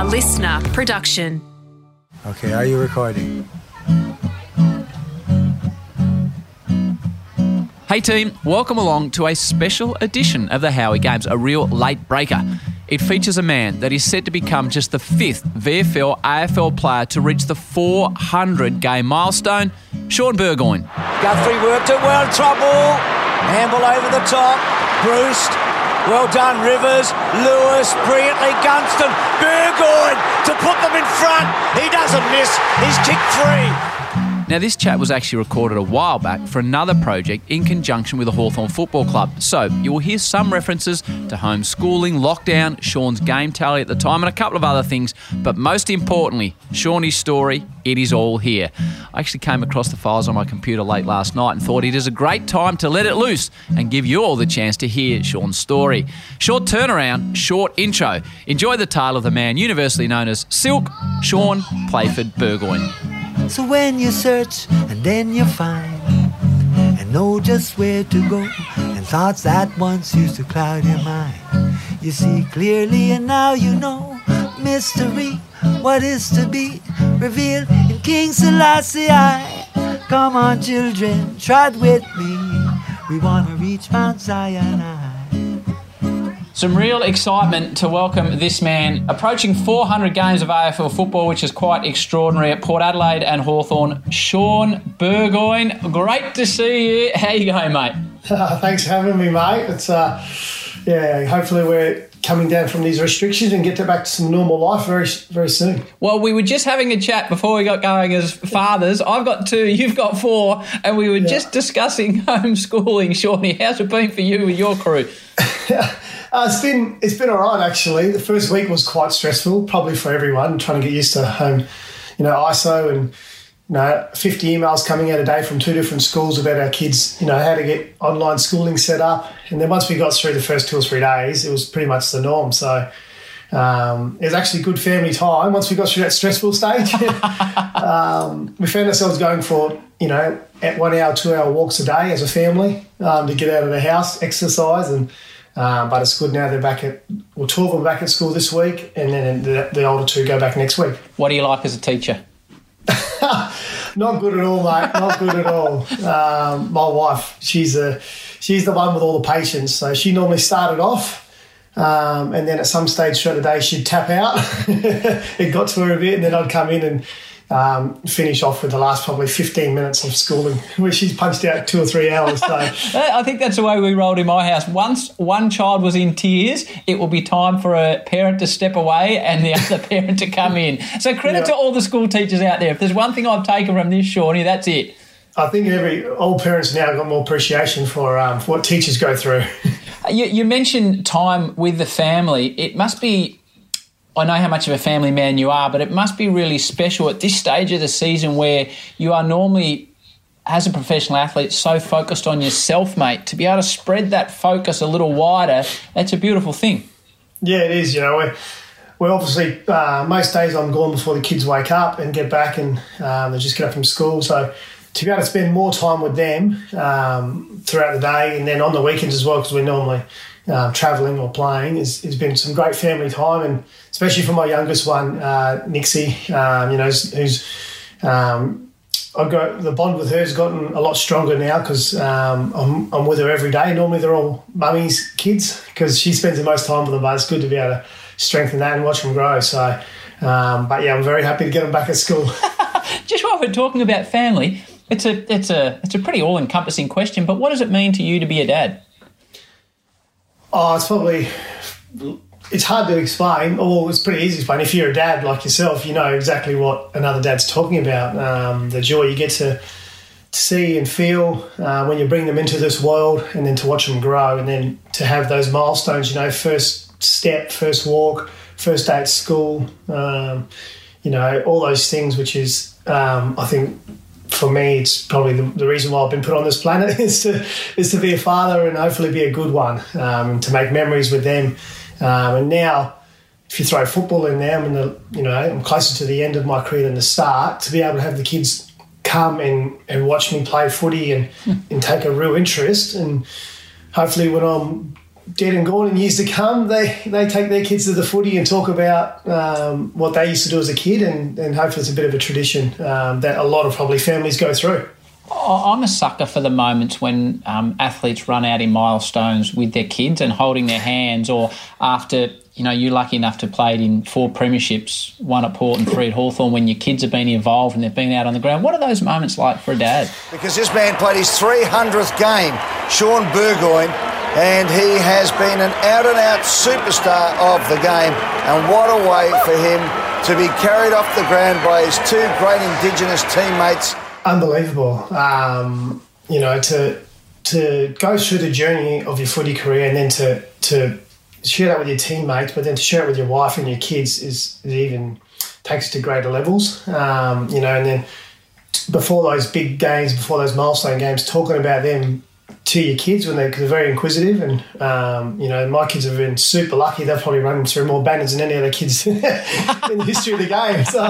A listener production. Okay, are you recording? Hey team, welcome along to a special edition of the Howie Games, a real late breaker. It features a man that is said to become just the fifth VFL AFL player to reach the 400 game milestone, Shaun Burgoyne. Guthrie worked it well, trouble. Handball over the top. Bruce. Well done, Rivers. Lewis, brilliantly. Gunston. Burgoyne to put them in front. He doesn't miss. He's kicked three. Now, this chat was actually recorded a while back for another project in conjunction with the Hawthorn Football Club. So, you will hear some references to homeschooling, lockdown, Shaun's game tally at the time, and a couple of other things. But most importantly, Shaunie's story, it is all here. I actually came across the files on my computer late last night and thought it is a great time to let it loose and give you all the chance to hear Shaun's story. Short turnaround, short intro. Enjoy the tale of the man universally known as Silk, Shaun Playford Burgoyne. So when you search and then you find and know just where to go and thoughts that once used to cloud your mind, you see clearly and now you know mystery, what is to be revealed in King Selassie. Come on, children, trot with me. We wanna reach Mount Zion. Some real excitement to welcome this man approaching 400 games of AFL football, which is quite extraordinary at Port Adelaide and Hawthorn. Shaun Burgoyne, great to see you. How you going, mate? thanks for having me, mate. It's uh, yeah. Hopefully, we're coming down from these restrictions and get to back to some normal life very very soon. Well, we were just having a chat before we got going as fathers. I've got two, you've got four, and we were yeah. just discussing homeschooling. Shawnee, how's it been for you with your crew? Uh, it's been it's been all right actually. The first week was quite stressful, probably for everyone trying to get used to home, you know, ISO and you know, 50 emails coming out a day from two different schools about our kids, you know, how to get online schooling set up. And then once we got through the first two or three days, it was pretty much the norm. So um, it was actually good family time once we got through that stressful stage. um, we found ourselves going for, you know, at one hour, two hour walks a day as a family um, to get out of the house, exercise, and um, but it's good now they're back at, well, 12 of them back at school this week, and then the, the older two go back next week. What do you like as a teacher? Not good at all, mate. Not good at all. Um, my wife, she's a, she's the one with all the patience. So she normally started off, um, and then at some stage throughout the day she'd tap out. it got to her a bit, and then I'd come in and um, finish off with the last probably 15 minutes of schooling, where she's punched out two or three hours. So I think that's the way we rolled in my house. Once one child was in tears, it will be time for a parent to step away and the other parent to come in. So credit yeah. to all the school teachers out there. If there's one thing I've taken from this, Shawnee, that's it. I think every all parents now got more appreciation for, um, for what teachers go through. you, you mentioned time with the family. It must be I know how much of a family man you are, but it must be really special at this stage of the season where you are normally, as a professional athlete, so focused on yourself, mate. To be able to spread that focus a little wider, that's a beautiful thing. Yeah, it is. You know, we're, we're obviously, uh, most days I'm gone before the kids wake up and get back and um, they just get up from school. So to be able to spend more time with them um, throughout the day and then on the weekends as well, because we're normally um, traveling or playing, has, has been some great family time and especially for my youngest one, uh, Nixie, um, you know, who's um, I've got the bond with her has gotten a lot stronger now because um, I'm, I'm with her every day. Normally they're all mummy's kids because she spends the most time with them, but it's good to be able to strengthen that and watch them grow. So, um, but yeah, I'm very happy to get them back at school. Just while we're talking about family, it's a it's a it's a pretty all encompassing question. But what does it mean to you to be a dad? Oh, it's probably it's hard to explain, or it's pretty easy to explain. If you're a dad like yourself, you know exactly what another dad's talking about. Um, the joy you get to, see and feel uh, when you bring them into this world, and then to watch them grow, and then to have those milestones. You know, first step, first walk, first day at school. Um, you know, all those things, which is, um, I think, for me, it's probably the, the, reason why I've been put on this planet is to is to be a father and hopefully be a good one, um, to make memories with them. Um, and now, if you throw football in there, I'm in the, you know, I'm closer to the end of my career than the start. To be able to have the kids come and, and watch me play footy and, hmm. and take a real interest, and hopefully when I'm dead and gone in years to come, they, they take their kids to the footy and talk about um, what they used to do as a kid, and, and hopefully it's a bit of a tradition um, that a lot of probably families go through. I'm a sucker for the moments when um, athletes run out in milestones with their kids and holding their hands, or after you know you're lucky enough to play it in four premierships, one at Port and three at Hawthorn, when your kids have been involved and they've been out on the ground. What are those moments like for a dad? Because this man played his 300th game, Shaun Burgoyne, and he has been an out-and-out superstar of the game. And what a way for him to be carried off the ground by his two great Indigenous teammates unbelievable. Um, you know, to to go through the journey of your footy career and then to to share that with your teammates, but then to share it with your wife and your kids is, is even takes it to greater levels. Um, you know, and then before those big games, before those milestone games, talking about them to your kids when they're very inquisitive and um, you know my kids have been super lucky they've probably run through more banners than any other kids in the history of the game so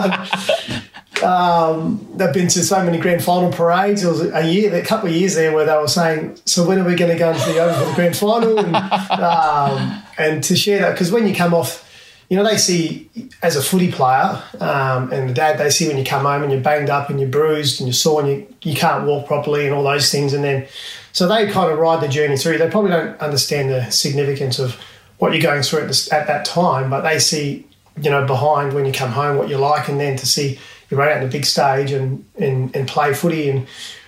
um, they've been to so many grand final parades. There was a year, a couple of years there, where they were saying, "So when are we going to go into the Oval for the grand final?" And, um, and to share that because when you come off, you know, they see as a footy player um, and the dad, they see when you come home and you're banged up and you're bruised and you're sore and you, you can't walk properly and all those things, and then so they kind of ride the journey through. They probably don't understand the significance of what you're going through at, this, at that time, but they see, you know, behind when you come home what you're like, and then to see you run out on the big stage and, and, and play footy and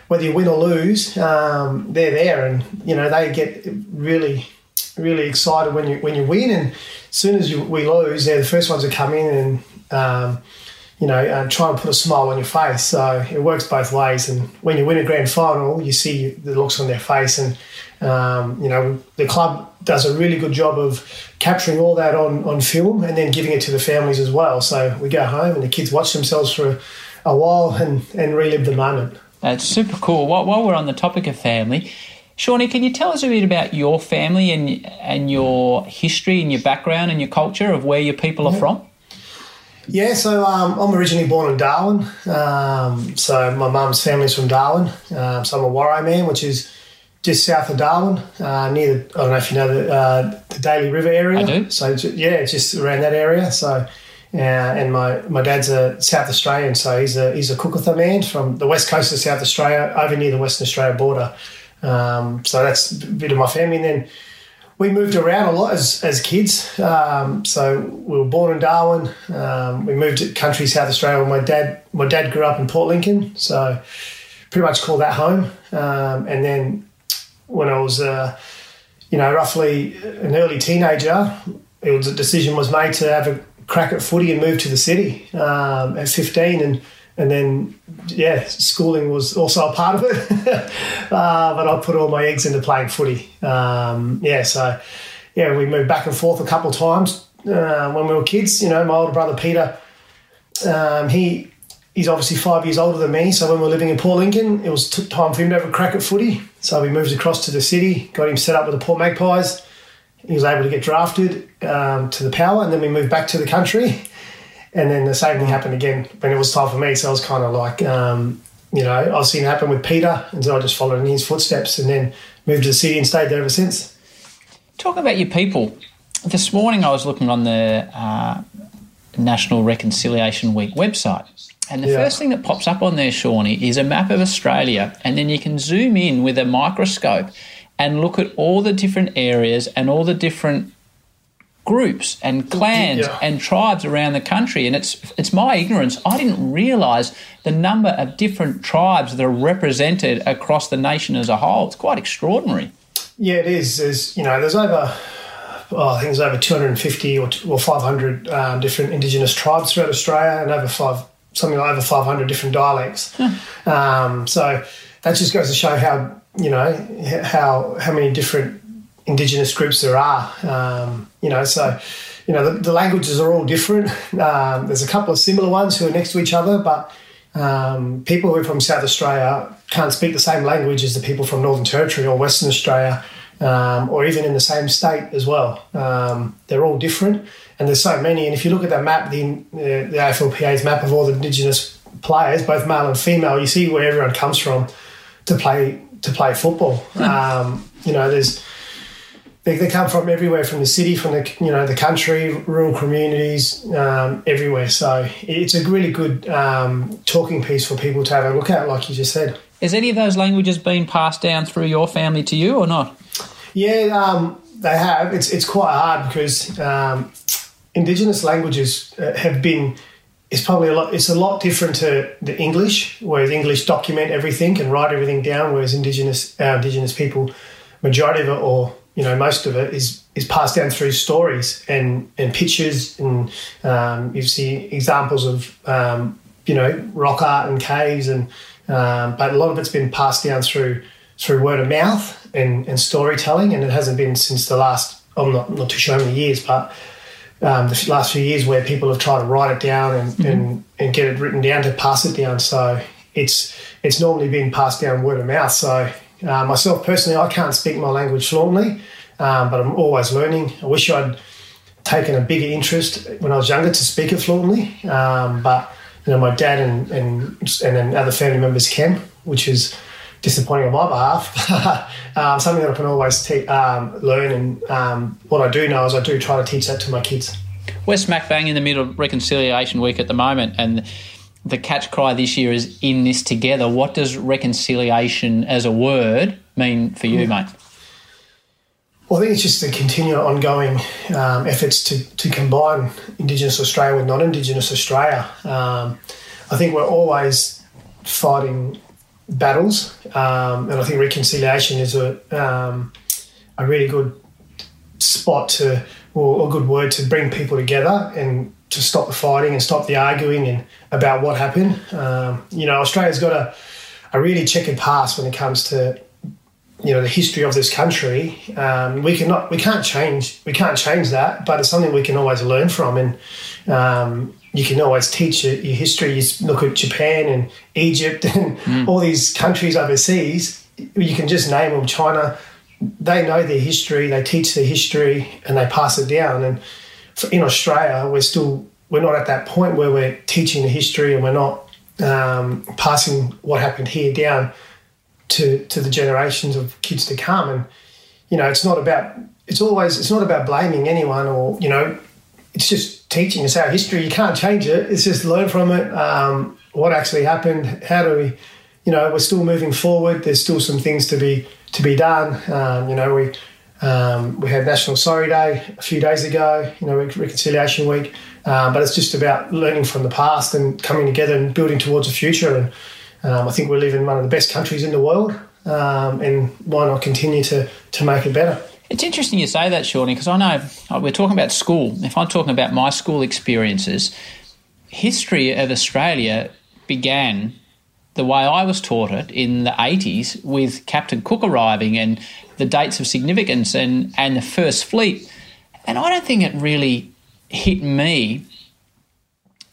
whether you win or lose, um, they're there and you know they get really really excited when you when you win and as soon as you, we lose, they're the first ones to come in and um, you know uh, try and put a smile on your face. So it works both ways. And when you win a grand final, you see the looks on their face and um, you know, the club does a really good job of capturing all that on, on film and then giving it to the families as well. So we go home and the kids watch themselves for a, a while and, and relive the moment. That's super cool. While, while we're on the topic of family, Shawnee, can you tell us a bit about your family and and your history and your background and your culture of where your people are from? Yeah, so um, I'm originally born in Darwin. Um, so my mum's family's from Darwin. Um, so I'm a Warri man, which is just south of Darwin, uh, near the, I don't know if you know the, uh, the Daly River area. I do. So yeah, it's just around that area. So, uh, and my, my dad's a South Australian, so he's a he's a Kokatha man from the west coast of South Australia, over near the Western Australia border. Um, so that's a bit of my family. And then we moved around a lot as, as kids. Um, so we were born in Darwin. Um, we moved to country South Australia. My dad my dad grew up in Port Lincoln, so pretty much call that home. Um, and then when I was, uh, you know, roughly an early teenager, it was a decision was made to have a crack at footy and move to the city um, at 15 and and then yeah schooling was also a part of it uh, but I put all my eggs into playing footy um, yeah so yeah we moved back and forth a couple of times uh, when we were kids you know my older brother Peter um, he he's obviously five years older than me. So when we were living in Port Lincoln, it was time for him to have a crack at footy. So we moved across to the city, got him set up with the Port Magpies. He was able to get drafted um, to the power, and then we moved back to the country. And then the same thing happened again when it was time for me. So I was kind of like, um, you know, I've seen it happen with Peter, and so I just followed in his footsteps, and then moved to the city and stayed there ever since. Talk about your people. This morning I was looking on the uh, National Reconciliation Week website, and the yeah. first thing that pops up on there, Shawnee, is a map of Australia. And then you can zoom in with a microscope and look at all the different areas and all the different groups and clans yeah. and tribes around the country. And it's it's my ignorance. I didn't realise the number of different tribes that are represented across the nation as a whole. It's quite extraordinary. Yeah, it is. There's you know, there's over oh, I think there's over 250 or, or 500 um, different Indigenous tribes throughout Australia and over five something like over 500 different dialects. Um, so that just goes to show how you know how how many different indigenous groups there are. Um, you know, so you know the, the languages are all different. Um, there's a couple of similar ones who are next to each other, but um, people who are from South Australia can't speak the same language as the people from Northern Territory or Western Australia. Um, or even in the same state as well. Um, they're all different and there's so many. And if you look at that map, the, uh, the AFLPA's map of all the Indigenous players, both male and female, you see where everyone comes from to play to play football. Hmm. Um, you know, there's they, they come from everywhere, from the city, from the you know the country, rural communities, um, everywhere. So it's a really good um, talking piece for people to have a look at, like you just said. Has any of those languages been passed down through your family to you or not? Yeah, um, they have. It's it's quite hard because um, Indigenous languages uh, have been. It's probably a lot. It's a lot different to the English, whereas English document everything and write everything down, whereas Indigenous our Indigenous people, majority of it, or you know most of it is is passed down through stories and and pictures and um, you see examples of um, you know rock art and caves and um, but a lot of it's been passed down through through word of mouth and, and storytelling and it hasn't been since the last I'm not not too sure how many years but um, the last few years where people have tried to write it down and, mm-hmm. and, and get it written down to pass it down so it's it's normally been passed down word of mouth so uh, myself personally, I can't speak my language fluently, um, but I'm always learning. I wish I'd taken a bigger interest when I was younger to speak it fluently, um, but you know my dad and and and then other family members can, which is disappointing on my behalf. um, something that I can always te- um, learn, and um, what I do know is I do try to teach that to my kids. We're smack bang in the middle of Reconciliation Week at the moment, and the catch cry this year is in this together. What does reconciliation as a word mean for you, mate? Well, I think it's just the continual ongoing um, efforts to, to combine Indigenous Australia with non Indigenous Australia. Um, I think we're always fighting battles, um, and I think reconciliation is a, um, a really good spot to, or a good word to bring people together and to stop the fighting and stop the arguing and about what happened. Um, you know, Australia's got a, a really checkered past when it comes to you know the history of this country. Um, we cannot we can't change we can't change that, but it's something we can always learn from and. Um, you can always teach your, your, history. You look at Japan and Egypt and mm. all these countries overseas. You can just name them. China, they know their history. They teach their history and they pass it down. And in Australia, we're still we're not at that point where we're teaching the history and we're not um, passing what happened here down to to the generations of kids to come. And you know, it's not about it's always it's not about blaming anyone or you know, it's just teaching us our history. You can't change it. It's just learn from it. Um, what actually happened? How do we? You know, we're still moving forward. There's still some things to be to be done. Um, you know, we um, we had National Sorry Day a few days ago, you know, Reconciliation Week. Um, but it's just about learning from the past and coming together and building towards a future. And um, I think we live in one of the best countries in the world. Um, and why not continue to, to make it better? It's interesting you say that, Shawnee, because I know uh, we're talking about school. If I'm talking about my school experiences, history of Australia began the way I was taught it in the 80s with Captain Cook arriving and the dates of significance and, and the First Fleet. And I don't think it really hit me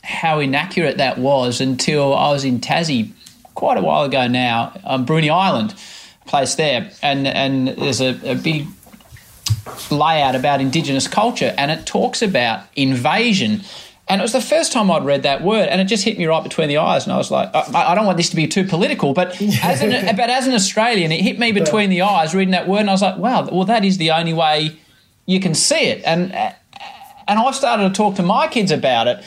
how inaccurate that was until I was in Tassie quite a while ago now, on Bruny Island, place there. And, and there's a, a big layout about Indigenous culture and it talks about invasion and it was the first time I'd read that word, and it just hit me right between the eyes. And I was like, I, I don't want this to be too political, but as an, but as an Australian, it hit me between the eyes reading that word, and I was like, wow, well, that is the only way you can see it. And and I've started to talk to my kids about it,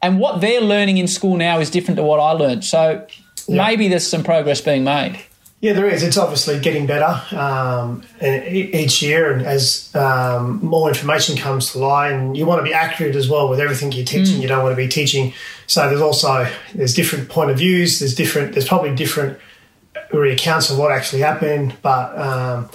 and what they're learning in school now is different to what I learned. So yeah. maybe there's some progress being made. Yeah, there is. It's obviously getting better um, each year, and as um, more information comes to light, and you want to be accurate as well with everything you're teaching. Mm. You don't want to be teaching. So there's also there's different point of views. There's different. There's probably different accounts of what actually happened, but um,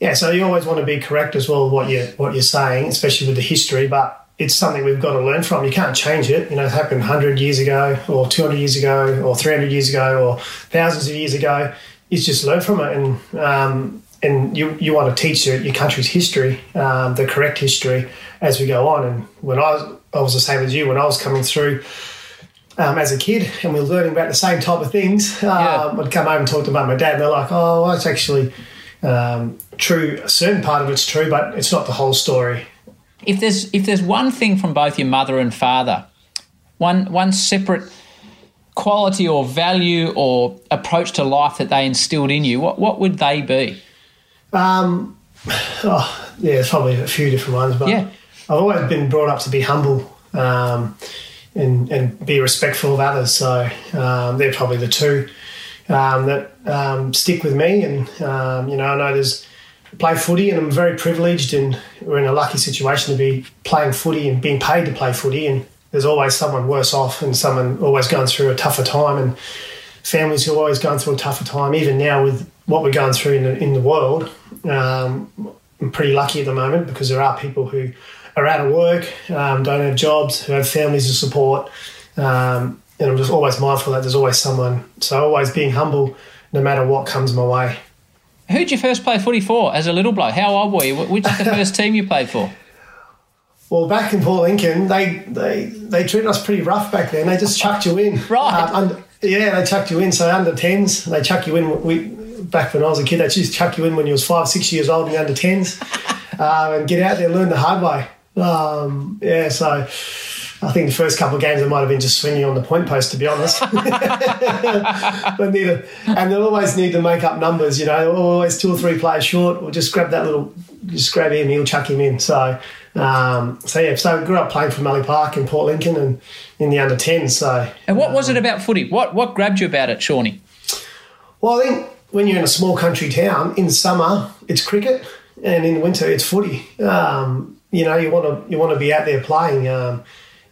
yeah. So you always want to be correct as well what you what you're saying, especially with the history. But it's something we've got to learn from. You can't change it. You know, it happened 100 years ago, or 200 years ago, or 300 years ago, or thousands of years ago is just learn from it and um, and you, you want to teach your, your country's history, um, the correct history as we go on. And when I was, I was the same as you, when I was coming through um, as a kid and we were learning about the same type of things, yeah. Um, I'd come home and talk to mum and dad and they're like, oh, well, it's actually um, true. A certain part of it's true, but it's not the whole story. If there's, if there's one thing from both your mother and father, one, one separate quality or value or approach to life that they instilled in you, what, what would they be? Um, oh, yeah, there's probably a few different ones, but Yeah. I've always been brought up to be humble um, and and be respectful of others. So um, they're probably the two um, that um, stick with me. And um, you know, I know there's play footy, and I'm very privileged, and we're in a lucky situation to be playing footy and being paid to play footy. And there's always someone worse off, and someone always going through a tougher time, and families who are always going through a tougher time. Even now with what we're going through in the, in the world, um, I'm pretty lucky at the moment because there are people who are out of work, um, don't have jobs, who have families to support. Um, and I'm just always mindful that there's always someone. So always being humble no matter what comes my way. Who'd you first play footy for as a little bloke? How old were you? Which is the first team you played for? Well, back in Port Lincoln, they, they, they treated us pretty rough back then. They just chucked you in. Right. Um, under, yeah, they chucked you in. So under 10s, they chuck you in. We, back when I was a kid, they just chuck you in when you was five, six years old in the under 10s uh, and get out there and learn the hard way. Um, yeah, so I think the first couple of games I might have been just swinging on the point post, to be honest. but neither, and they'll always need to make up numbers, you know, always two or three players short, or just grab that little, just grab him, he'll chuck him in. So, um, so yeah, so I grew up playing for Mallee Park in Port Lincoln and in the under 10s. So, And what was it about footy? What what grabbed you about it, Shawnee? well, I think when you're in a small country town, in summer it's cricket, and in the winter it's footy. Um, you know, you want to you want to be out there playing. Um,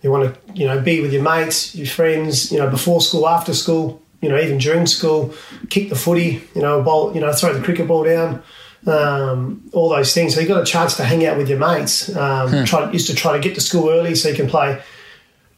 you want to you know be with your mates, your friends. You know, before school, after school. You know, even during school, kick the footy. You know, bowl. You know, throw the cricket ball down. Um, all those things. So you got a chance to hang out with your mates. Um, try used to try to get to school early so you can play.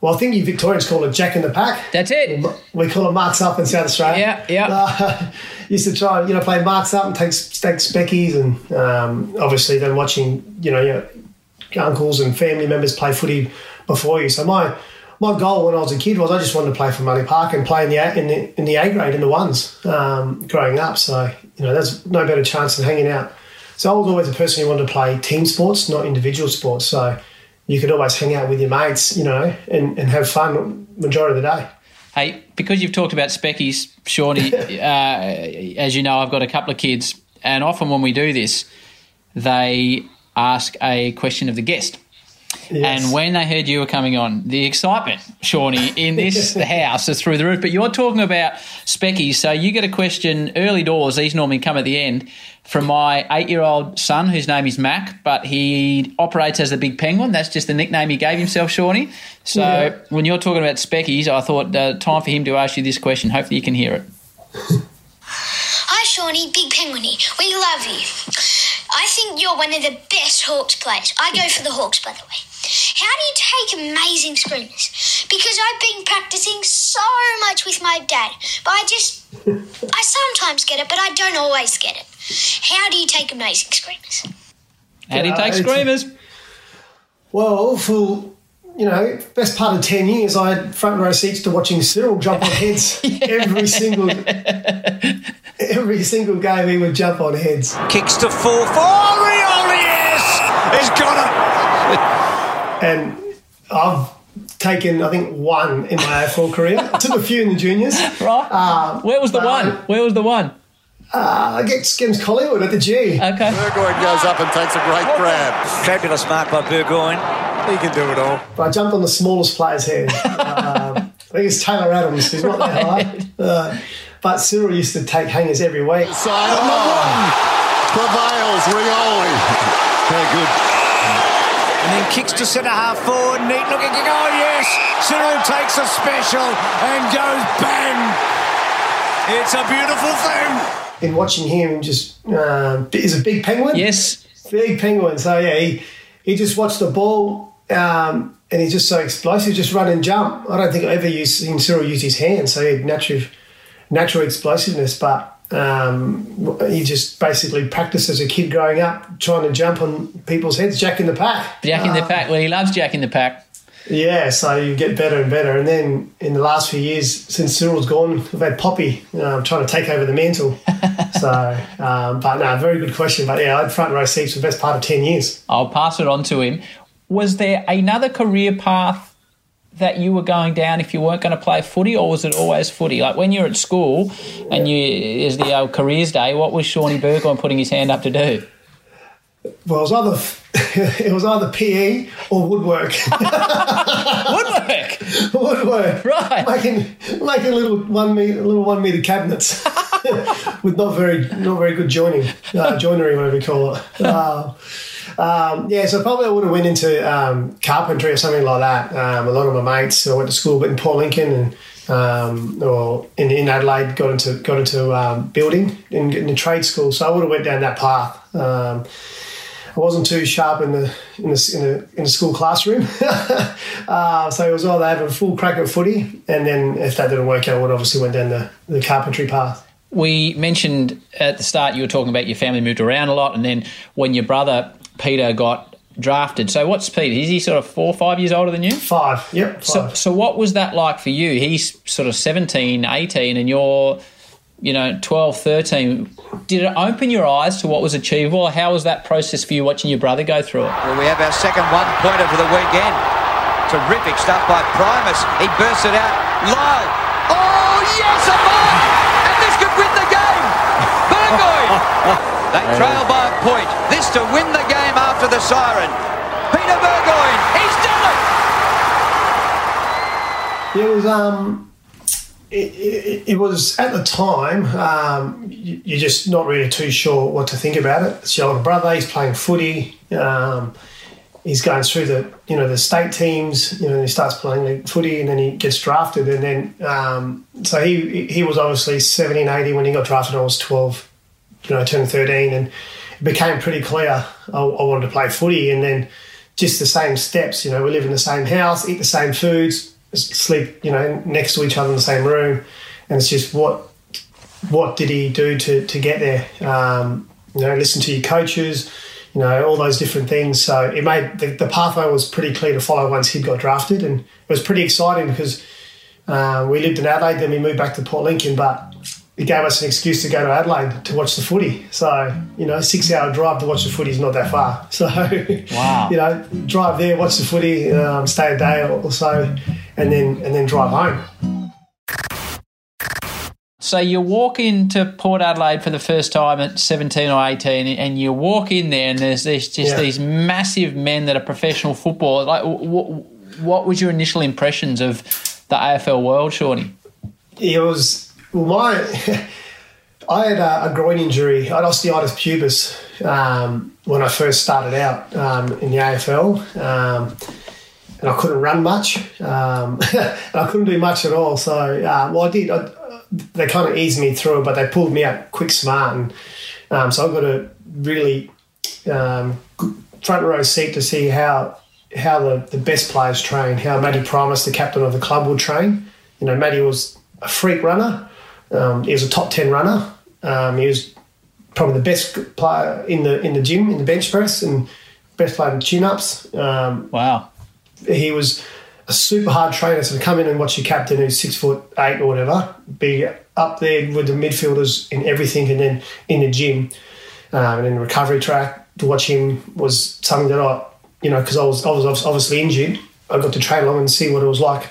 Well, I think you Victorians call it Jack in the Pack. That's it. We call it marks up in South Australia. Yeah, yeah. Uh, used to try, you know, play marks up and take take speckies, and um, obviously then watching, you know, your uncles and family members play footy before you. So my my goal when I was a kid was I just wanted to play for Mallee Park and play in the A- in the in the A grade in the ones um, growing up. So you know, there's no better chance than hanging out. So I was always a person who wanted to play team sports, not individual sports. So you could always hang out with your mates, you know, and, and have fun majority of the day. Hey, because you've talked about speckies, Shawnee, uh, as you know, I've got a couple of kids, and often when we do this, they ask a question of the guest. Yes. And when they heard you were coming on, the excitement, Shawnee, in this house is through the roof. But you're talking about Specky, so you get a question early doors. These normally come at the end from my eight-year-old son, whose name is Mac, but he operates as the Big Penguin. That's just the nickname he gave himself, Shawnee. So Yeah. when you're talking about speckies, I thought uh, time for him to ask you this question. Hopefully, you can hear it. Hi, Shawnee, Big Penguiny. We love you. I think you're one of the best Hawks players. I go for the Hawks, by the way. How do you take amazing screamers? Because I've been practicing so much with my dad, but I just, I sometimes get it, but I don't always get it. How do you take amazing screamers? How do you take it's- screamers? Well, for you know, best part of ten years, I had front row seats to watching Cyril jump on heads every single every single game. He would jump on heads. Kicks to full for oh, Rioli, yes! He's got it! and I've taken I think one in my AFL career. I took a few in the juniors. Right. Where was the one? Where was the one? Uh, I get Skims Collingwood at the G. Okay. Burgoyne goes up and takes a great grab. Fabulous mark by Burgoyne. He can do it all. But I jumped on the smallest player's head. um, I think it's Taylor Adams, who's not that high. Uh, but Cyril used to take hangers every week. Side on the run. Prevails Rioli. Very good. And then kicks to centre half forward. Neat looking kick. Oh, yes! Cyril takes a special and goes bang! It's a beautiful thing. In watching him, just uh, he's a big penguin. Yes. big penguin. So yeah, he he just watched the ball, um, and he's just so explosive, just run and jump. I don't think I ever used seen Cyril use his hands, so he had natural explosiveness, but. Um, he just basically practiced as a kid growing up, trying to jump on people's heads, Jack in the pack. Jack in the pack. Well, he loves Jack in the pack. Yeah, so you get better and better. And then in the last few years, since Cyril's gone, we've had Poppy um, trying to take over the mantle. so, um, but no, very good question. But yeah, I had front row seats for the best part of 10 years. I'll pass it on to him. Was there another career path that you were going down if you weren't going to play footy, or was it always footy? Like when you're at school and you is the old careers day, what was Shawnee Burgoyne putting his hand up to do? Well, it was either it was either PE or woodwork. woodwork. woodwork. Right. Making making little one meter little one meter cabinets with not very not very good joining uh, joinery whatever you call it. Uh, um, yeah, so probably I would have went into um, carpentry or something like that. Um, a lot of my mates I went to school, but in Port Lincoln and um, or in, in Adelaide got into got into um, building in, in the trade school. So I would have went down that path. Um, I wasn't too sharp in the in the in the, in the school classroom, uh, so it was either having a full crack at footy, and then if that didn't work out, I would obviously went down the, the carpentry path. We mentioned at the start you were talking about your family moved around a lot, and then when your brother Peter got drafted. So what's Peter? Is he sort of four or five years older than you? Five, yep. Five. So, so what was that like for you? He's sort of 17, 18, and you're, you know, 12, 13. Did it open your eyes to what was achievable? How was that process for you watching your brother go through it? Well, we have our second one pointer for the weekend. Terrific stuff by Primus. He bursts it out low. Oh, yes, a mark! And this could win the game. Burgoyne. they trail by a point. This to win the game after the siren. Peter Burgoyne. He's done it. It was um, it, it, it was at the time um, you, you're just not really too sure what to think about it. It's your older brother. He's playing footy. Um, he's going through the you know the state teams. You know, he starts playing footy and then he gets drafted. And then um, so he he was obviously 17, 18 when he got drafted. I was twelve. You know, turned thirteen, and it became pretty clear I, I wanted to play footy. And then just the same steps. You know, we live in the same house, eat the same foods, sleep. You know, next to each other in the same room, and it's just what what did he do to to get there? Um, you know, listen to your coaches you know, all those different things. So it made the, the pathway was pretty clear to follow once he got drafted, and it was pretty exciting because uh, we lived in Adelaide, then we moved back to Port Lincoln, but it gave us an excuse to go to Adelaide to watch the footy. So you know, six hour drive to watch the footy is not that far. So wow. you know, drive there, watch the footy, um, stay a day or so, and then and then drive home. So you walk into Port Adelaide for the first time at 17 or 18, and you walk in there, and there's, there's just Yeah. these massive men that are professional footballers. Like, what, what was your initial impressions of the AFL world, Shawnee? it was well, my I had a, a groin injury. I had osteitis pubis um, when I first started out um, in the AFL, um, and I couldn't run much. Um, and I couldn't do much at all. So, uh, well, I did. I, they kind of eased me through it, but they pulled me out quick, smart, and um, so I got a really um, front row seat to see how how the, the best players train, how Matty Primus, the captain of the club, would train. You know, Matty was a freak runner. Um, he was a top ten runner. Um, he was probably the best player in the in the gym in the bench press and best player in chin ups. Um, wow, he was a super hard trainer. So to come in and watch your captain who's six foot eight or whatever, be up there with the midfielders in everything, and then in the gym um, and in the recovery track to watch him was something that I, you know, because I was I was obviously injured. I got to train along and see what it was like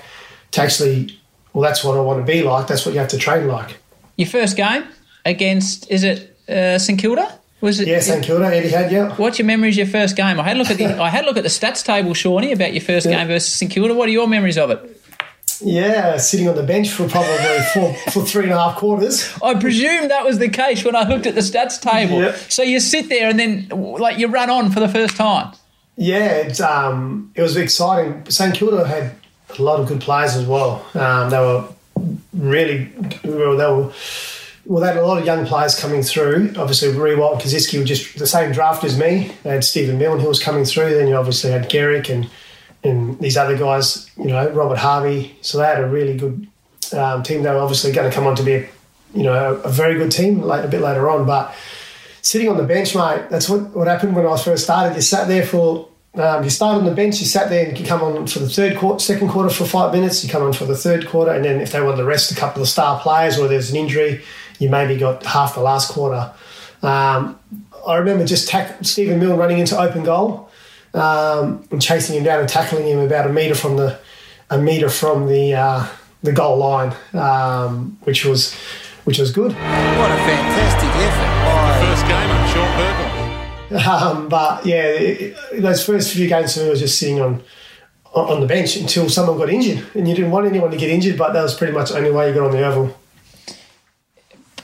to actually. Well, that's what I want to be like. That's what you have to train like. Your first game against, is it uh, St Kilda? Was it? Yeah, St Kilda, Eddie had, yeah. What's your memories of your first game? I had a look at the I had a look at the stats table, Shawnee, about your first Yeah. game versus St Kilda. What are your memories of it? Yeah, sitting on the bench for probably four, for three and a half quarters. I presume that was the case when I looked at the stats table. Yep. So you sit there and then like you run on for the first time. Yeah, it's, um, it was exciting. St Kilda had a lot of good players as well. Um, they were really well. They were well. They had a lot of young players coming through. Obviously, Riewoldt and Koschitzke were just the same draft as me. They had Stephen Milne who was coming through. Then you obviously had Gehrig and and these other guys. You know, Robert Harvey. So they had a really good um, team. They were obviously going to come on to be a you know a, very good team like, a bit later on, but sitting on the bench, mate, that's what, what happened when I first started. You sat there for, um, you started on the bench, you sat there and you come on for the third quarter, second quarter for five minutes, you come on for the third quarter, and then if they wanted to rest a couple of star players or there's an injury, you maybe got half the last quarter. Um, I remember just tack- Stephen Milne running into open goal um, and chasing him down and tackling him about a metre from the a metre from the uh, the goal line, um, which was which was good. What a fantastic effort by First game of Shaun Burgoyne. Um, but yeah, it, those first few games for me was just sitting on on the bench until someone got injured, and you didn't want anyone to get injured, but that was pretty much the only way you got on the oval.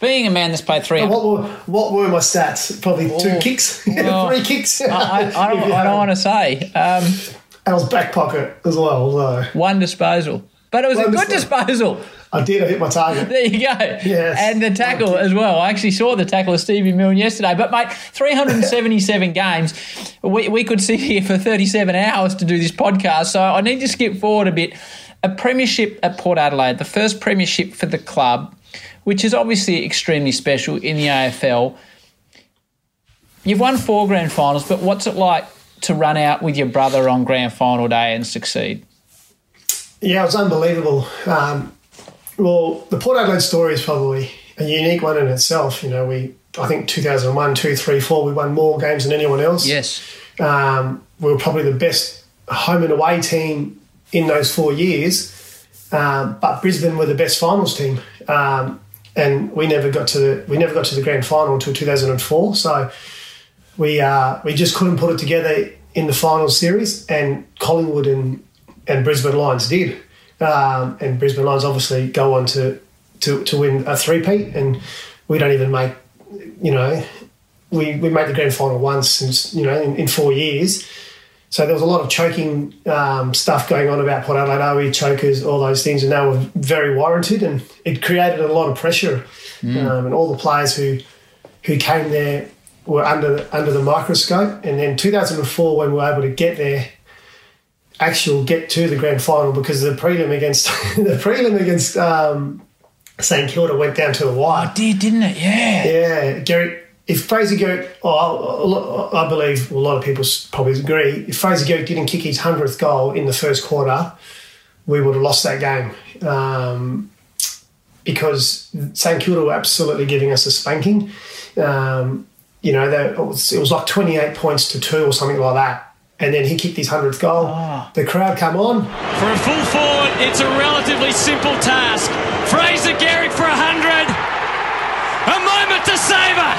Being a man that's played three. What were, what were my stats? Probably two kicks, well, three kicks. I, I, I don't, I don't want to say. Um, and I was back pocket as well. So. One disposal. But it was One a good disposal. disposal. I did. I hit my target. There you go. Yes. And the tackle as well. I actually saw the tackle of Stevie Milne yesterday. But, mate, 377 games. We, we could sit here for 37 hours to do this podcast. So I need to skip forward a bit. A premiership at Port Adelaide, the first premiership for the club, which is obviously extremely special in the AFL. You've won four grand finals, but what's it like to run out with your brother on grand final day and succeed? Yeah, it was unbelievable. Um, well, the Port Adelaide story is probably a unique one in itself. You know, we I think 2001, 2, 3, 4, we won more games than anyone else. Yes. Um, we were probably the best home and away team in those four years. Um, but Brisbane were the best finals team, um, and we never got to the we never got to the grand final until 2004. So we uh, we just couldn't put it together in the final series, and Collingwood and and Brisbane Lions did, um, and Brisbane Lions obviously go on to to, to win a three-peat, and we don't even make you know we we made the grand final once since you know in, in four years. So there was a lot of choking um, stuff going on about Port Adelaide, are we chokers, all those things, and they were very warranted, and it created a lot of pressure. Um, and all the players who who came there were under under the microscope. And then 2004, when we were able to get there, actual get to the grand final because the prelim against the prelim against um, St Kilda went down to the wire. It did, didn't it? Yeah. Yeah, Gary. If Fraser Gehrig, oh, I believe a lot of people probably agree, if Fraser Gehrig didn't kick his hundredth goal in the first quarter, we would have lost that game um, because St Kilda were absolutely giving us a spanking. Um, you know, it, was, it was like twenty-eight points to two or something like that, and then he kicked his hundredth goal. The crowd come on. For a full forward, it's a relatively simple task. Fraser Gehrig for 100. A moment to savour.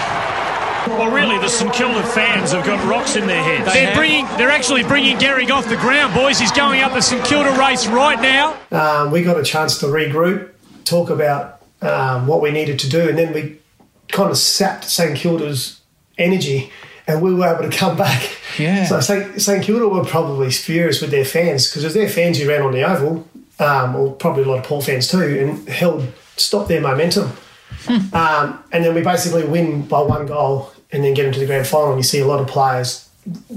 Well, really, the St Kilda fans have got rocks in their heads. They They're bringing, they're actually bringing Gehrig off the ground, boys. He's going up the St Kilda race right now. um, we got a chance to regroup, talk about um, what we needed to do, and then we kind of sapped St Kilda's energy, and we were able to come back. Yeah. So St, St Kilda were probably furious with their fans because it was their fans who ran on the oval, um, or probably a lot of Port fans too, and held stopped their momentum. Um, and then we basically win by one goal, and then get into the grand final. And you see a lot of players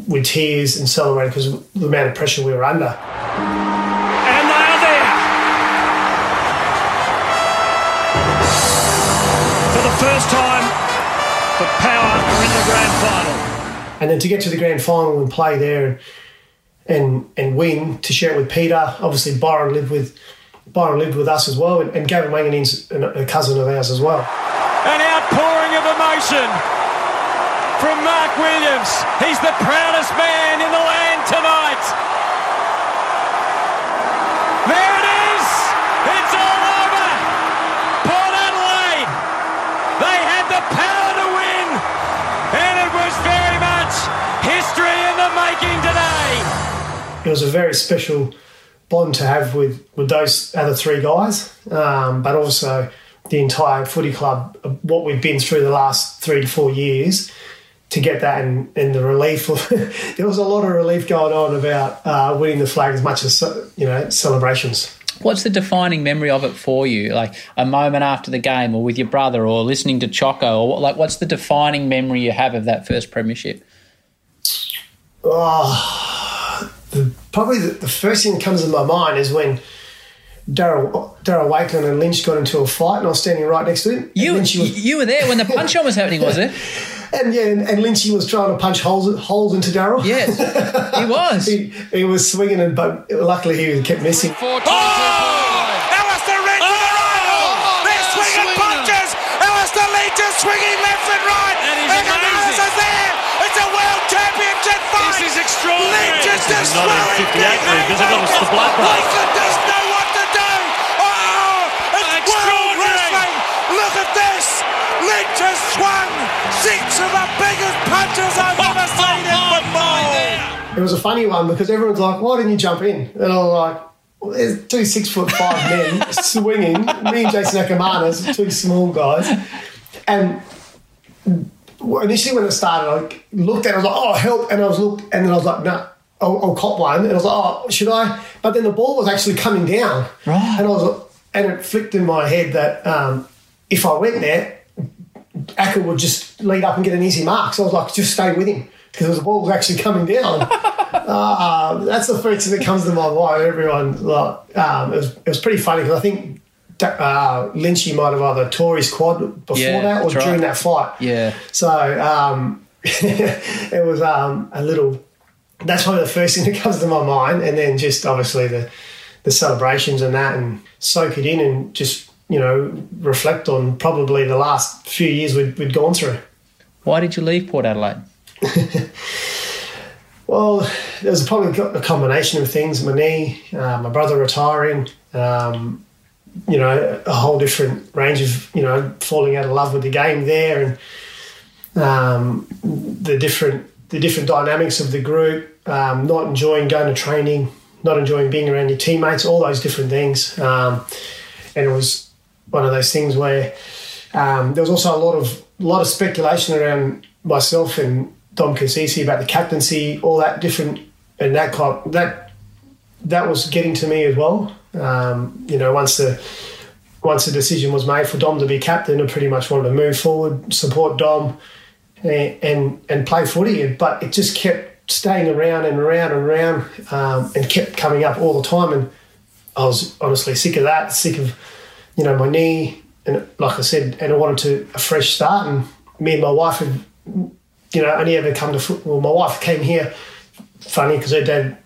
with tears and celebrating because of the amount of pressure we were under. And they are there. For the first time, the Power are in the grand final. and then to get to the grand final and play there and and, win to share it with Peter. Obviously, Byron lived with Byron lived with us as well, and, and Gavin Wanganeen's a, a cousin of ours as well. An outpouring of emotion from Mark Williams. He's the proudest man in the land tonight. The making today. It was a very special bond to have with with those other three guys, um, but also the entire footy club. What we've been through the last three to four years. To get that and, and the relief of there was a lot of relief going on about uh, winning the flag as much as you know celebrations. What's the defining memory of it for you? Like a moment after the game, or with your brother, or listening to Choco, or what, like what's the defining memory you have of that first premiership? Oh, the, probably the, the first thing that comes to my mind is when Darryl Darryl Wakelin and Lynch got into a fight, and I was standing right next to him. You was, you were there when the punch on was happening, was it? and yeah, and, and Lynchy was trying to punch holes holes into Darryl. Yes, he was. he, he was swinging, and but luckily he kept missing. Oh! Alastair Red with the right hook. They're swinging punches. Alastair Leach is swinging left and right. That is and Gonzalez amazing. is there. It's a world championship fight. This is extraordinary. Leach This is just not a swelling 58 league, is it? Well, it's the bloodbath. Wakelin doesn't know what to do. Oh, it's world Extraordinary. wrestling. Look at this. Lynch has swung six of the biggest punches I've ever seen in football. it was a funny one because everyone's like, "Why didn't you jump in?" And I was like, well, "There's two six foot five men swinging. Me and Jason Akermanis, two small guys, and." Initially, when it started, I looked at it, I was like, "Oh, help!" And I was looked, and then I was like, "No, I'll, I'll cop one." And I was like, "Oh, should I?" But then the ball was actually coming down, Right. and I was, and it flicked in my head that um, if I went there, Acker would just lead up and get an easy mark. So I was like, just stay with him because the ball was actually coming down. uh, that's the first thing that comes to my mind. Everyone, like, um, it, was, it was pretty funny because I think uh, Lynchy might have either tore his quad before Yeah, that or that's right. during that fight. Yeah. So um, it was um, a little. That's probably the first thing that comes to my mind, and then just obviously the the celebrations and that, and soak it in, and just you know reflect on probably the last few years we'd, we'd gone through. Why did you leave Port Adelaide? Well, there was probably a combination of things. My knee, uh, my brother retiring, um, you know, a whole different range of, you know, falling out of love with the game there and um, the different the different dynamics of the group, um, not enjoying going to training, not enjoying being around your teammates, all those different things. Um, and it was one of those things where um, there was also a lot of lot of speculation around myself and Dom Cassisi about the captaincy, all that different, and that kind that that was getting to me as well. Um, you know, once the once the decision was made for Dom to be captain, I pretty much wanted to move forward, support Dom, and and, and play footy. But it just kept staying around and around and around, um, and kept coming up all the time. And I was honestly sick of that, sick of you know my knee, and like I said, and I wanted to a fresh start. And me and my wife had, you know, only ever come to football. My wife came here, funny because her dad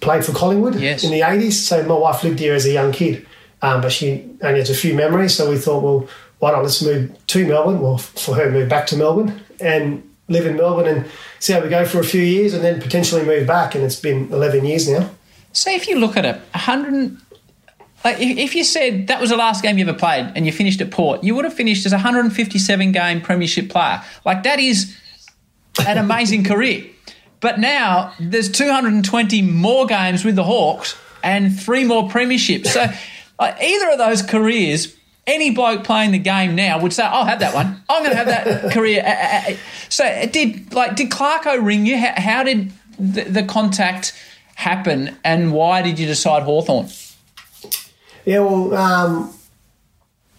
played for Collingwood Yes. in the eighties. So my wife lived here as a young kid, um, but she only has a few memories. So we thought, well, why not let's move to Melbourne? Well, for her, move back to Melbourne and live in Melbourne and see how we go for a few years, and then potentially move back. And it's been eleven years now. So if you look at it, 100. Like if you said that was the last game you ever played and you finished at Port, you would have finished as a 157 game premiership player. Like that is an amazing career. But now there's 220 more games with the Hawks and three more premierships. So either of those careers, any bloke playing the game now would say, "I'll have that one. I'm going to have that career." Uh, uh, uh, So did like did Clarko ring you? How, how did the, the contact happen, and why did you decide Hawthorn? Yeah, well, um,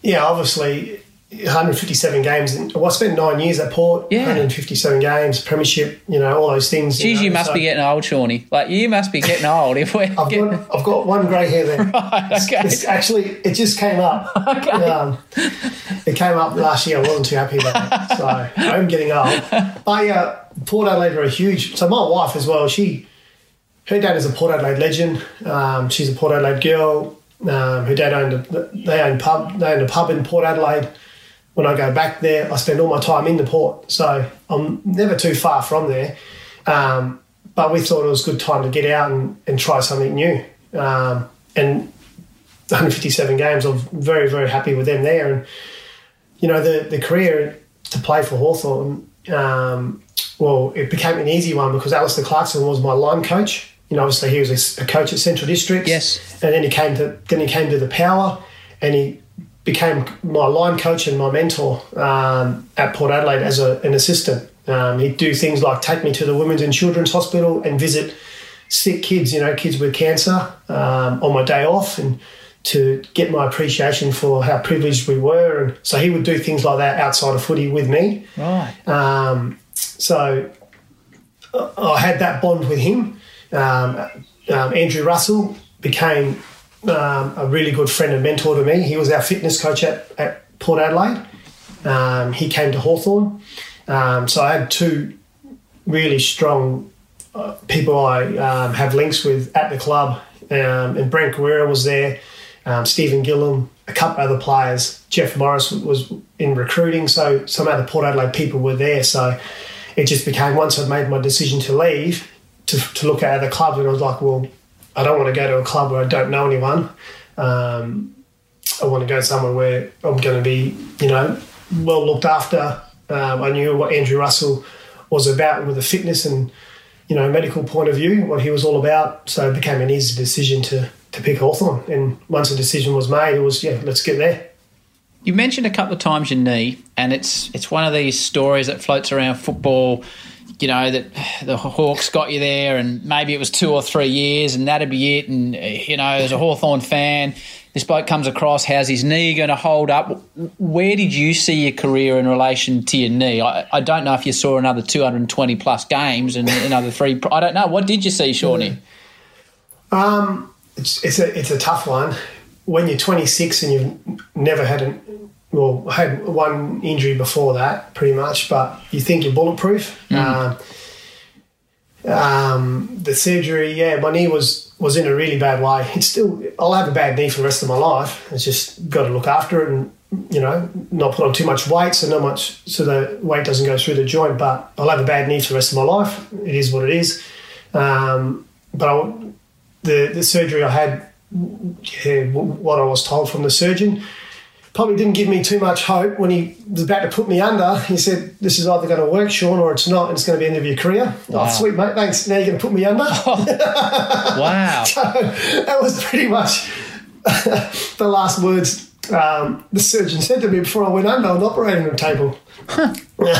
yeah, obviously, 157 games. And, well, I spent nine years at Port. Yeah. 157 games, premiership. You know, all those things. Geez, know, you must so- be getting old, Shawnee. Like you must be getting old. If we're I've getting, got, I've got one grey hair there. okay. It's actually, it just came up. Um, it came up last year. I wasn't too happy about it. So I am getting old. But yeah, Port Adelaide are a huge. So my wife as well, she, her dad is a Port Adelaide legend. Um, she's a Port Adelaide girl. Um, her dad owned a, they owned pub. They owned a pub in Port Adelaide. When I go back there, I spend all my time in the port, so I'm never too far from there. Um, but we thought it was a good time to get out and, and try something new. Um, and 157 games, I'm very, very happy with them there. And, you know, the, the career to play for Hawthorn, um, well, it became an easy one because Alastair Clarkson was my line coach. You know, obviously he was a coach at Central Districts. Yes. And then he came to then he came to the Power, and he became my line coach and my mentor um, at Port Adelaide as a, an assistant. Um, he'd do things like take me to the Women's and Children's Hospital and visit sick kids, you know, kids with cancer um, on my day off and to get my appreciation for how privileged we were. And so he would do things like that outside of footy with me. Right. Um, so I I had that bond with him. Um, um, Andrew Russell became um, a really good friend and mentor to me. He was our fitness coach at, at Port Adelaide. Um, he came to Hawthorn. Um, so I had two really strong uh, people I um, have links with at the club. Um, and Brent Guerra was there, Stephen Gilham, a couple other players. Jeff Morris was in recruiting, so some other Port Adelaide people were there. So it just became once I'd made my decision to leave to, to look at other clubs, and I was like, well, I don't want to go to a club where I don't know anyone. Um, I want to go somewhere where I'm going to be, you know, well looked after. Um, I knew what Andrew Russell was about with the fitness and, you know, medical point of view, what he was all about. So it became an easy decision to, to pick Hawthorn. And once a decision was made, it was, yeah, let's get there. You mentioned a couple of times your knee, and it's it's one of these stories that floats around football. You know that the Hawks got you there, and maybe it was two or three years, and that'd be it. And you know, as a Hawthorn fan, this bloke comes across. How's his knee going to hold up? Where did you see your career in relation to your knee? I, I don't know if you saw another 220 plus games and another three. I don't know. What did you see, Shawnee? Um, it's, it's a it's a tough one. When you're 26 and you've never had an well I had one injury before that, pretty much, but you think you're bulletproof. Mm. Um, um, the surgery, yeah, my knee was was in a really bad way. It's still, I'll have a bad knee for the rest of my life. It's just got to look after it and you know not put on too much weight, so not much, so the weight doesn't go through the joint. But I'll have a bad knee for the rest of my life. It is what it is. Um, but I, the the surgery I had, yeah, what I was told from the surgeon probably didn't give me too much hope when he was about to put me under. He said, "This is either going to work, Shaun, or it's not. And it's going to be the end of your career." Wow. Oh, sweet mate, thanks. Now you're going to put me under. wow. so that was pretty much the last words um, the surgeon said to me before I went under on the operating room table.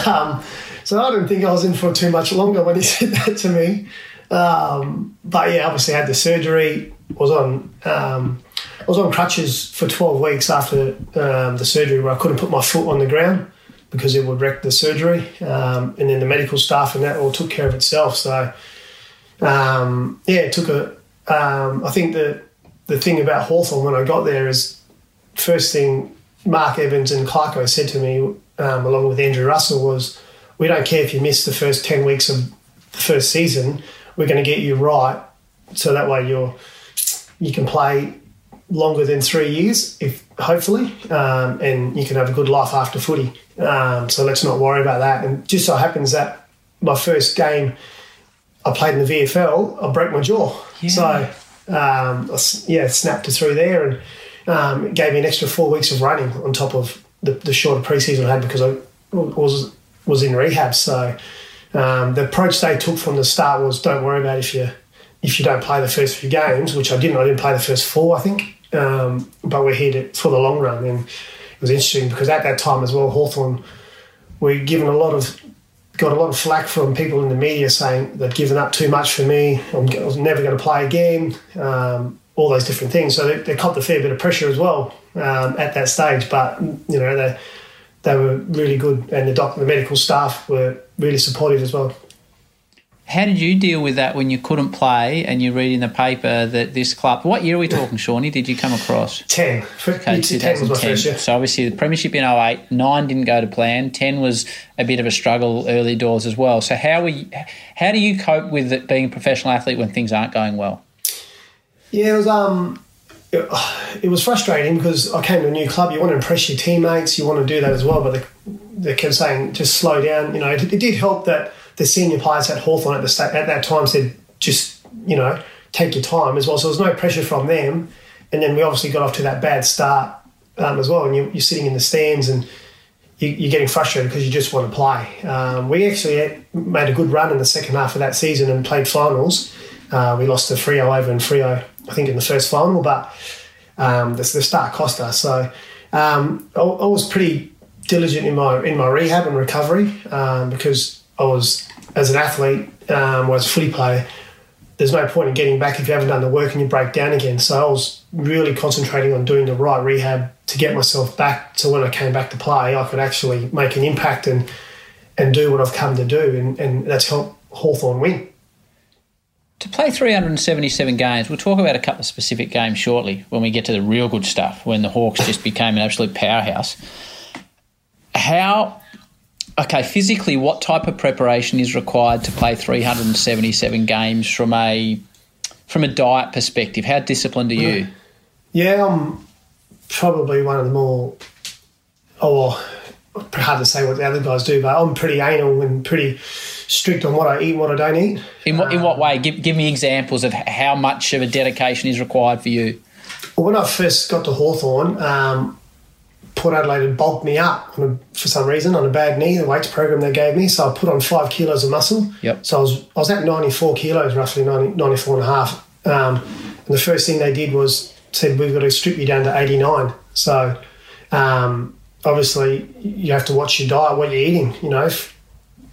um, so I didn't think I was in for too much longer when he said that to me. Um, but yeah, obviously I had the surgery. Was on um, I was on crutches for 12 weeks after um, the surgery where I couldn't put my foot on the ground because it would wreck the surgery. Um, and then the medical staff and that all took care of itself. So, um, yeah, it took a. Um, I think the, the thing about Hawthorn when I got there is first thing Mark Evans and Clarko said to me, um, along with Andrew Russell, was we don't care if you miss the first 10 weeks of the first season, we're going to get you right so that way you're you can play longer than three years, if hopefully, um, and you can have a good life after footy. Um, so let's not worry about that. And just so happens that my first game I played in the VFL, I broke my jaw. Yeah. So um, I yeah, snapped it through there, and um, it gave me an extra four weeks of running on top of the, the shorter preseason I had because I was was in rehab. So um, the approach they took from the start was don't worry about if you if you don't play the first few games, which I didn't. I didn't play the first four, I think. Um, but we're here to, for the long run, and it was interesting because at that time as well, Hawthorn were given a lot of got a lot of flack from people in the media saying they'd given up too much for me. I'm, I was never going to play again. Um, all those different things. So they, they copped a fair bit of pressure as well um, at that stage. But you know they they were really good, and the doctor, the medical staff were really supportive as well. How did you deal with that when you couldn't play and you read in the paper that this club? What year are we talking, Shawnee? Did you come across? 10. Okay, 10 was my first year. So obviously the premiership in 08, 9 didn't go to plan, 10 was a bit of a struggle early doors as well. So how were you, how do you cope with it being a professional athlete when things aren't going well? Yeah, it was um, it, it was frustrating because I came to a new club. You want to impress your teammates, you want to do that as well, but they, they kept saying just slow down. You know, it, it did help that the senior players at Hawthorn at the sta- at that time said just you know take your time as well. So there was no pressure from them, and then we obviously got off to that bad start um, as well. And you, you're sitting in the stands and you, you're getting frustrated because you just want to play. Um, we actually made a good run in the second half of that season and played finals. Uh, we lost to Freo over in Freo, I think, in the first final, but um, the, the start cost us. So um, I, I was pretty diligent in my in my rehab and recovery um, because I was as an athlete um, or as a footy player. There's no point in getting back if you haven't done the work and you break down again. So I was really concentrating on doing the right rehab to get myself back to when I came back to play, I could actually make an impact and and do what I've come to do, and, and that's helped Hawthorn win. To play 377 games, we'll talk about a couple of specific games shortly when we get to the real good stuff, when the Hawks just became an absolute powerhouse. How, okay, physically, what type of preparation is required to play 377 games from a from a diet perspective? How disciplined are you? Yeah, I'm probably one of the more, oh, well, hard to say what the other guys do, but I'm pretty anal and pretty strict on what I eat and what I don't eat. In what, in what way? Give, give me examples of how much of a dedication is required for you. Well, when I first got to Hawthorn, um, Port Adelaide had bulked me up on a, for some reason on a bad knee, the weights program they gave me. So I put on five kilos of muscle. Yep. So I was, I was at 94 kilos, roughly 90, 94 and a half. Um, and the first thing they did was said, we've got to strip you down to 89. So um, obviously you have to watch your diet, what you're eating, you know. If,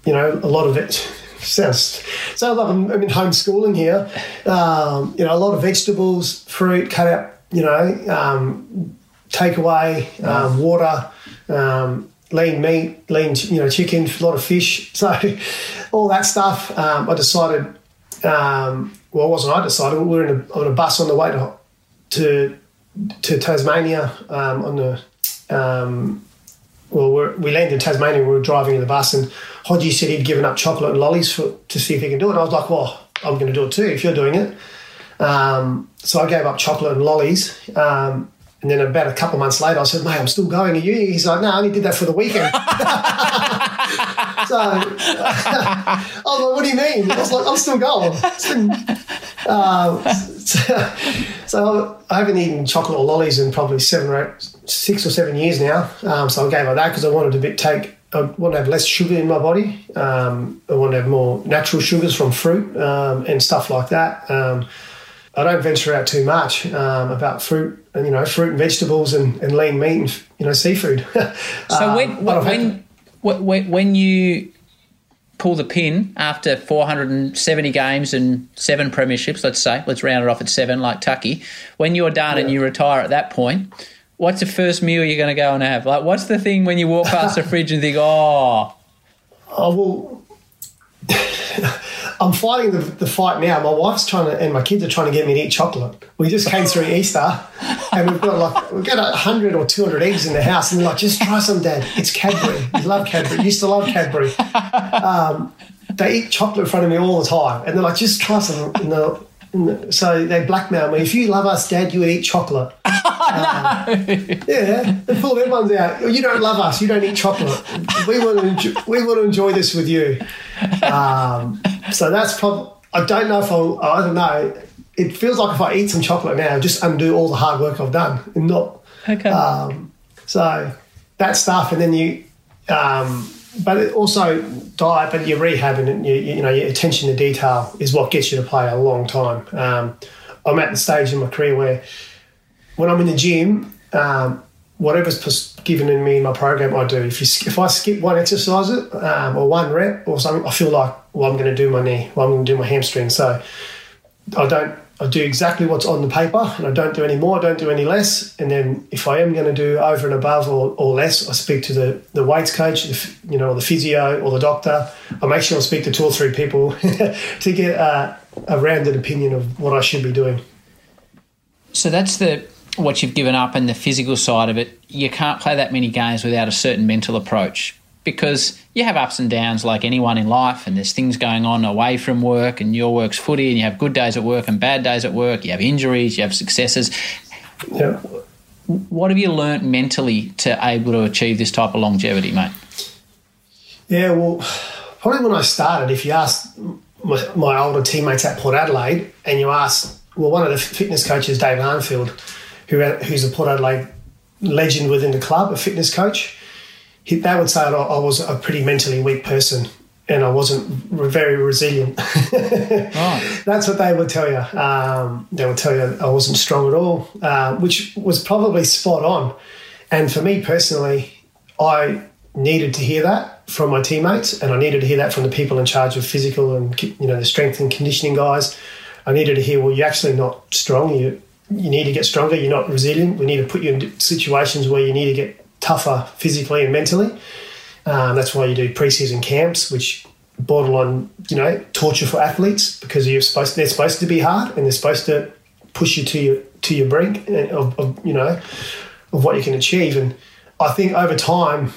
you know, a lot of it sounds sounds like I'm, I'm in homeschooling here. Um, you know, a lot of vegetables, fruit, cut out, you know, um, takeaway, um, water, um, lean meat, lean, you know, chicken, a lot of fish. So all that stuff. Um, I decided. Um, well, it wasn't I decided. We were in a, on a bus on the way to to, to Tasmania um, on the. Um, well, we're, we landed in Tasmania. We were driving in the bus, and Hodgie said he'd given up chocolate and lollies for, to see if he can do it. And I was like, well, I'm going to do it too if you're doing it. Um, so I gave up chocolate and lollies. Um, and then about a couple months later, I said, mate, I'm still going. Are you? He's like, no, I only did that for the weekend. so I was like, what do you mean? I was like, I'm still going. Um, so, so, I haven't eaten chocolate or lollies in probably seven or eight, six or seven years now. Um, so I gave up that because I wanted to take, I want to have less sugar in my body. Um, I want to have more natural sugars from fruit um, and stuff like that. Um, I don't venture out too much um, about fruit, and you know, fruit and vegetables and, and lean meat and you know, seafood. So when when, when when you pull the pin after 470 games and seven premierships, let's say, let's round it off at seven, like Tucky. When you're done and you retire at that point, what's the first meal you're going to go and have? Like, what's the thing when you walk past the fridge and think, oh, oh well. I'm fighting the, the fight now. My wife's trying to, and my kids are trying to get me to eat chocolate. We just came through Easter, and we've got like we've got hundred or two hundred eggs in the house, and they're like, "Just try some, Dad. It's Cadbury. You love Cadbury. You used to love Cadbury." Um, they eat chocolate in front of me all the time, and they're like, "Just try some." And they're, so they blackmail me. If you love us, Dad, you would eat chocolate. Um, yeah, they pull their ones out. You don't love us. You don't eat chocolate. We want to enjoy, we want to enjoy this with you. Um, so that's probably. I don't know if I'll. I don't know. It feels like if I eat some chocolate now, I'll just undo all the hard work I've done and not. Okay. Um, so that stuff, and then you. Um, but also diet, but your rehab and you, you know your attention to detail is what gets you to play a long time. Um, I'm at the stage in my career where when I'm in the gym, um, whatever's given in me in my program, I do. If you if I skip one exercise um, or one rep or something, I feel like well I'm going to do my knee, well I'm going to do my hamstring. So I don't. I do exactly what's on the paper, and I don't do any more. I don't do any less. And then if I am going to do over and above or, or less, I speak to the, the weights coach, you know, or the physio or the doctor. I make sure I speak to two or three people to get a, a rounded opinion of what I should be doing. So that's the what you've given up and the physical side of it. You can't play that many games without a certain mental approach because you have ups and downs like anyone in life, and there's things going on away from work, and your work's footy, and you have good days at work and bad days at work. You have injuries, you have successes. Yeah. What have you learnt mentally to able to achieve this type of longevity, mate? Yeah, well, probably when I started, if you asked my, my older teammates at Port Adelaide, and you asked, well, one of the fitness coaches, Dave Arnfield, who who's a Port Adelaide legend within the club, a fitness coach they would say I, I was a pretty mentally weak person and I wasn't very resilient. oh. That's what they would tell you. Um, they would tell you I wasn't strong at all, uh, which was probably spot on. And for me personally, I needed to hear that from my teammates, and I needed to hear that from the people in charge of physical and you know the strength and conditioning guys. I needed to hear, well, you're actually not strong. You you need to get stronger. You're not resilient. We need to put you in situations where you need to get tougher physically and mentally. Um, that's why you do preseason camps, which borderline, you know, torture for athletes because you're supposed they're supposed to be hard and they're supposed to push you to your to your brink of, of you know of what you can achieve. And I think over time,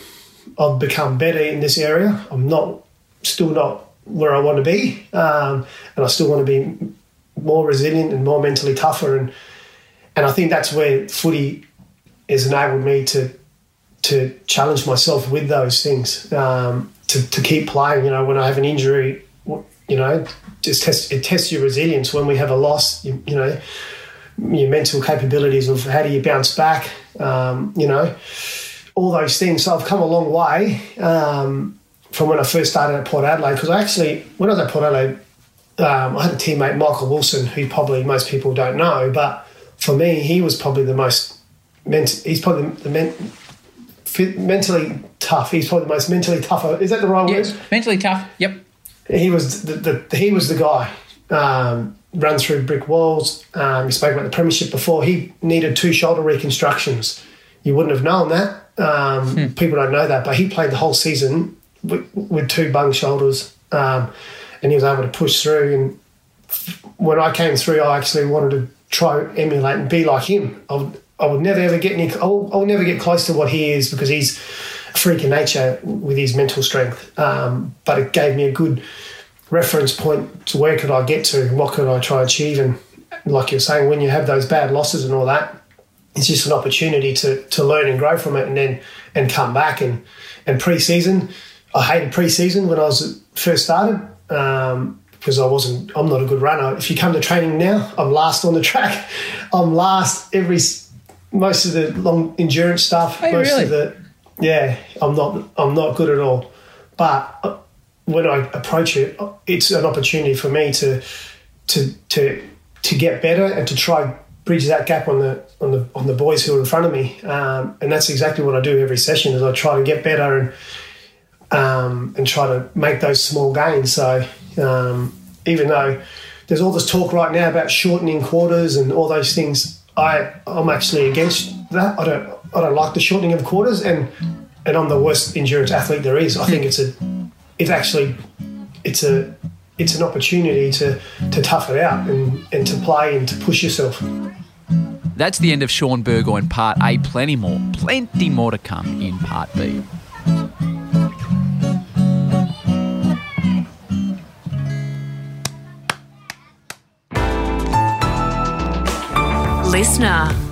I've become better in this area. I'm not still not where I want to be, um, and I still want to be more resilient and more mentally tougher. And and I think that's where footy has enabled me to to challenge myself with those things um, to, to keep playing. You know, when I have an injury, you know, just test it tests your resilience. When we have a loss, you, you know, your mental capabilities of how do you bounce back. Um, you know, all those things. So I've come a long way um, from when I first started at Port Adelaide. Because I actually, when I was at Port Adelaide, um, I had a teammate, Michael Wilson, who probably most people don't know, but for me, he was probably the most. Ment- he's probably the fit, mentally tough. He's probably the most mentally tougher. Is that the right Yes, word? mentally tough. Yep. he was the, the he was the guy. Um, run through brick walls. Um, you spoke about the premiership before. He needed two shoulder reconstructions. You wouldn't have known that. Um, People don't know that, but he played the whole season with, with two bung shoulders, um, and he was able to push through. And when I came through, I actually wanted to try emulate and be like him. I I would never ever get any. I will, I will never get close to what he is because he's a freak of nature with his mental strength. Um, but it gave me a good reference point to where could I get to, and what could I try to achieve, and like you're saying, when you have those bad losses and all that, it's just an opportunity to to learn and grow from it, and then and come back and and pre-season. I hated pre-season when I was first started um, because I wasn't. I'm not a good runner. If you come to training now, I'm last on the track. I'm last every most of the long endurance stuff. Oh, most really? of the yeah, I'm not. I'm not good at all. But uh, when I approach it, it's an opportunity for me to to to to get better and to try bridge that gap on the on the on the boys who are in front of me. Um, and that's exactly what I do every session. Is I try to get better and um, and try to make those small gains. So um, even though there's all this talk right now about shortening quarters and all those things, I I'm actually against that. I don't I don't like the shortening of quarters, and and I'm the worst endurance athlete there is. I think it's a it's actually it's a it's an opportunity to to tough it out and, and to play and to push yourself. That's the end of Shaun Burgoyne part A. Plenty more, plenty more to come in part B. Listener.